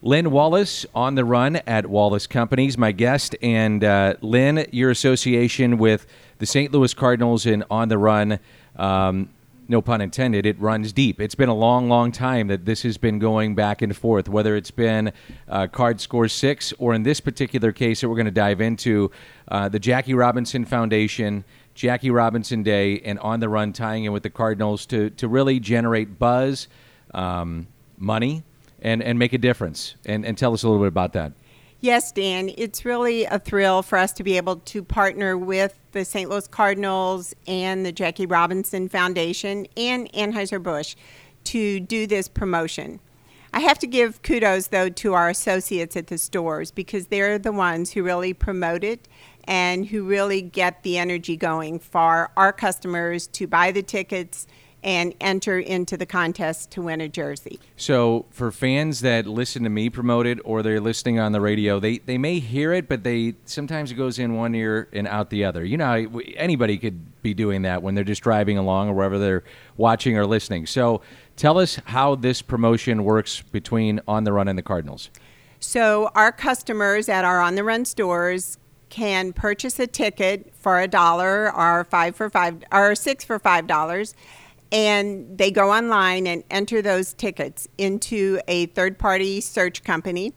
Lynn Wallis on the run at Wallis Companies, my guest. And uh, Lynn, your association with the St. Louis Cardinals and on the run, um, no pun intended, it runs deep. It's been a long, long time that this has been going back and forth, whether it's been uh, Card Score 6 or in this particular case that we're going to dive into, uh, the Jackie Robinson Foundation. Jackie Robinson Day and on the run tying in with the Cardinals to, to really generate buzz, um, money, and, and make a difference. And, and tell us a little bit about that. Yes, Dan, it's really a thrill for us to be able to partner with the St. Louis Cardinals and the Jackie Robinson Foundation and Anheuser-Busch to do this promotion. I have to give kudos, though, to our associates at the stores because they're the ones who really promote it and who really get the energy going for our customers to buy the tickets and enter into the contest to win a jersey. So, for fans that listen to me promote it or they're listening on the radio, they, they may hear it, but they sometimes it goes in one ear and out the other. You know, anybody could be doing that when they're just driving along or wherever they're watching or listening. So, tell us how this promotion works between On the Run and the Cardinals. So, our customers at our On the Run stores can purchase a ticket for a dollar or five for five or six for five dollars and they go online and enter those tickets into a third party search company.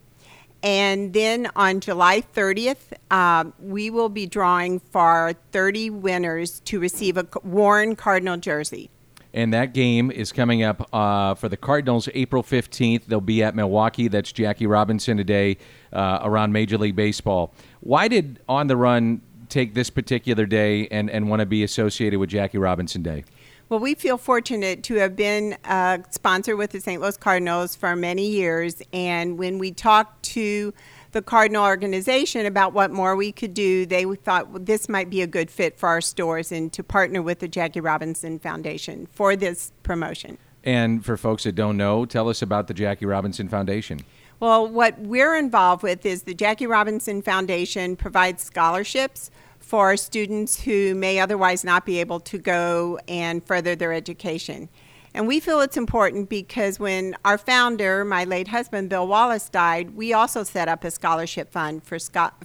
And then on July 30th, uh, we will be drawing for 30 winners to receive a worn Cardinal jersey. And that game is coming up uh, for the Cardinals April 15th. They'll be at Milwaukee. That's Jackie Robinson today uh, around Major League Baseball. Why did On the Run take this particular day and, and want to be associated with Jackie Robinson Day? Well, we feel fortunate to have been a sponsor with the St. Louis Cardinals for many years. And when we talked to the Cardinal organization about what more we could do, they thought well, this might be a good fit for our stores and to partner with the Jackie Robinson Foundation for this promotion. And for folks that don't know, tell us about the Jackie Robinson Foundation. Well, what we're involved with is the Jackie Robinson Foundation provides scholarships for students who may otherwise not be able to go and further their education. And we feel it's important because when our founder, my late husband Bill Wallis, died, we also set up a scholarship fund for,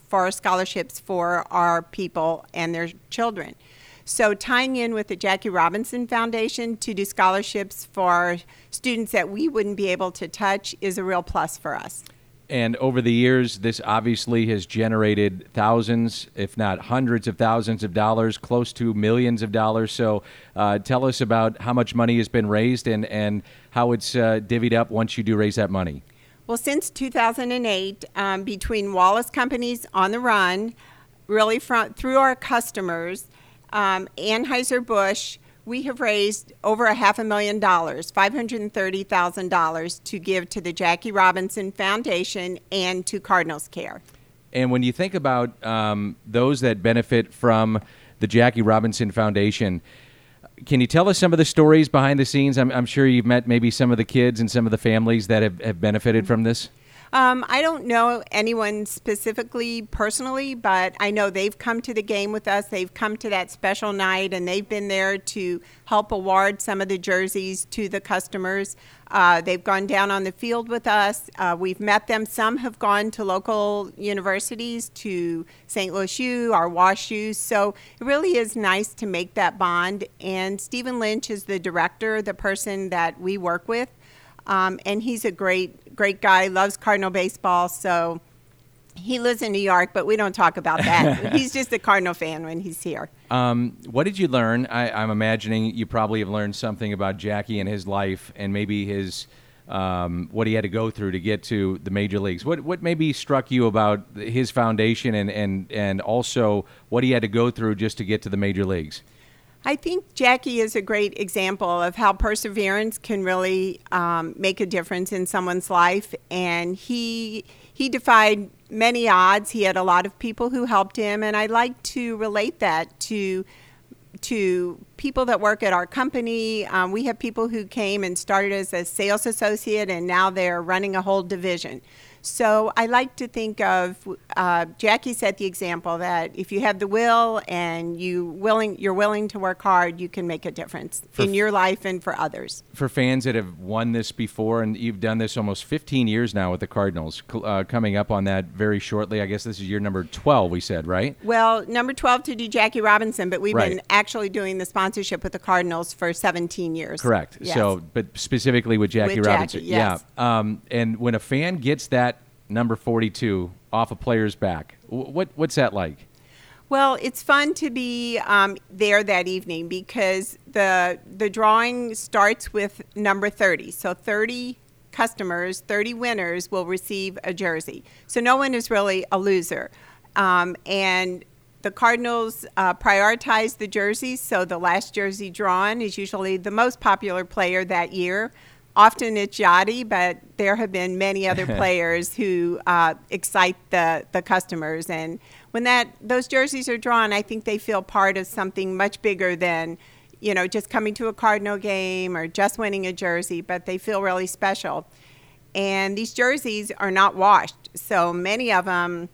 for scholarships for our people and their children. So, tying in with the Jackie Robinson Foundation to do scholarships for students that we wouldn't be able to touch is a real plus for us. And over the years, this obviously has generated thousands, if not hundreds of thousands of dollars, close to millions of dollars. So uh, tell us about how much money has been raised and, and how it's uh, divvied up once you do raise that money. Well, since 2008, um, between Wallis Companies on the Run, really from, through our customers, um, Anheuser-Busch, we have raised over a half a million dollars, $530,000 to give to the Jackie Robinson Foundation and to Cardinals Care. And when you think about um, those that benefit from the Jackie Robinson Foundation, can you tell us some of the stories behind the scenes? I'm, I'm, sure you've met maybe some of the kids and some of the families that have, have benefited from this. Um, I don't know anyone specifically personally, but I know they've come to the game with us. They've come to that special night and they've been there to help award some of the jerseys to the customers. Uh, they've gone down on the field with us. Uh, we've met them. Some have gone to local universities, to St. Louis U, our Wash U. So it really is nice to make that bond. And Stephen Lynch is the director, the person that we work with. Um, and he's a great, great guy, loves Cardinal baseball. So he lives in New York, but we don't talk about that. he's just a Cardinal fan when he's here. Um, what did you learn? I, am I'm imagining you probably have learned something about Jackie and his life and maybe his. Um, what he had to go through to get to the major leagues. What what maybe struck you about his foundation and, and, and also what he had to go through just to get to the major leagues? I think Jackie is a great example of how perseverance can really um, make a difference in someone's life. And he he defied many odds. He had a lot of people who helped him, and I like to relate that to to people that work at our company. Um, we have people who came and started as a sales associate and now they're running a whole division. So I like to think of uh, Jackie set the example that if you have the will and you willing you're willing to work hard, you can make a difference For in your life and for others. For fans that have won this before, and you've done this almost 15 years now with the Cardinals, uh, coming up on that very shortly. I guess this is year number 12. We said right. Well, number 12 to do Jackie Robinson, but we've Right. been actually doing the sponsorship with the Cardinals for 17 years. Correct. Yes. So, but specifically with Jackie With Robinson, Jackie, yes. yeah. Um, and when a fan gets that number 42 off a player's back, what what's that like? Well, it's fun to be um, there that evening because the the drawing starts with number 30. So 30 customers, 30 winners will receive a jersey. So no one is really a loser. Um, and the Cardinals uh, prioritize the jerseys, so the last jersey drawn is usually the most popular player that year. Often it's Yadi, but there have been many other players who uh, excite the, the customers. And when that those jerseys are drawn, I think they feel part of something much bigger than, you know, just coming to a Cardinal game or just winning a jersey, but they feel really special. And these jerseys are not washed, so many of them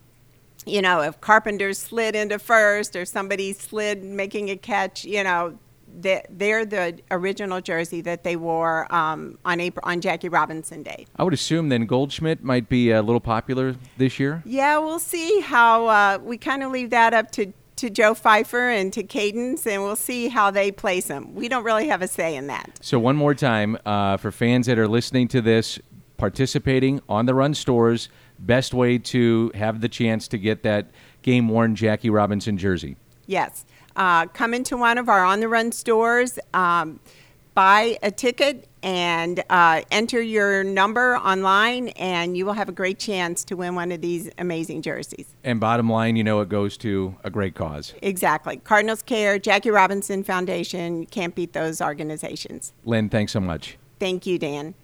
you know, if Carpenter slid into first or somebody slid making a catch, you know, they- they're the original jersey that they wore um, on April on Jackie Robinson Day. I would assume then Goldschmidt might be a little popular this year. Yeah, we'll see how uh, we kind of leave that up to to Joe Pfeiffer and to Cadence, and we'll see how they place them. We don't really have a say in that. So one more time uh, for fans that are listening to this, participating on the run stores, best way to have the chance to get that game worn Jackie Robinson jersey. Yes. Uh, come into one of our on the run stores, um, buy a ticket, and uh, enter your number online, and you will have a great chance to win one of these amazing jerseys. And bottom line, you know, it goes to a great cause. Exactly. Cardinals Care, Jackie Robinson Foundation, can't beat those organizations. Lynn, thanks so much. Thank you, Dan.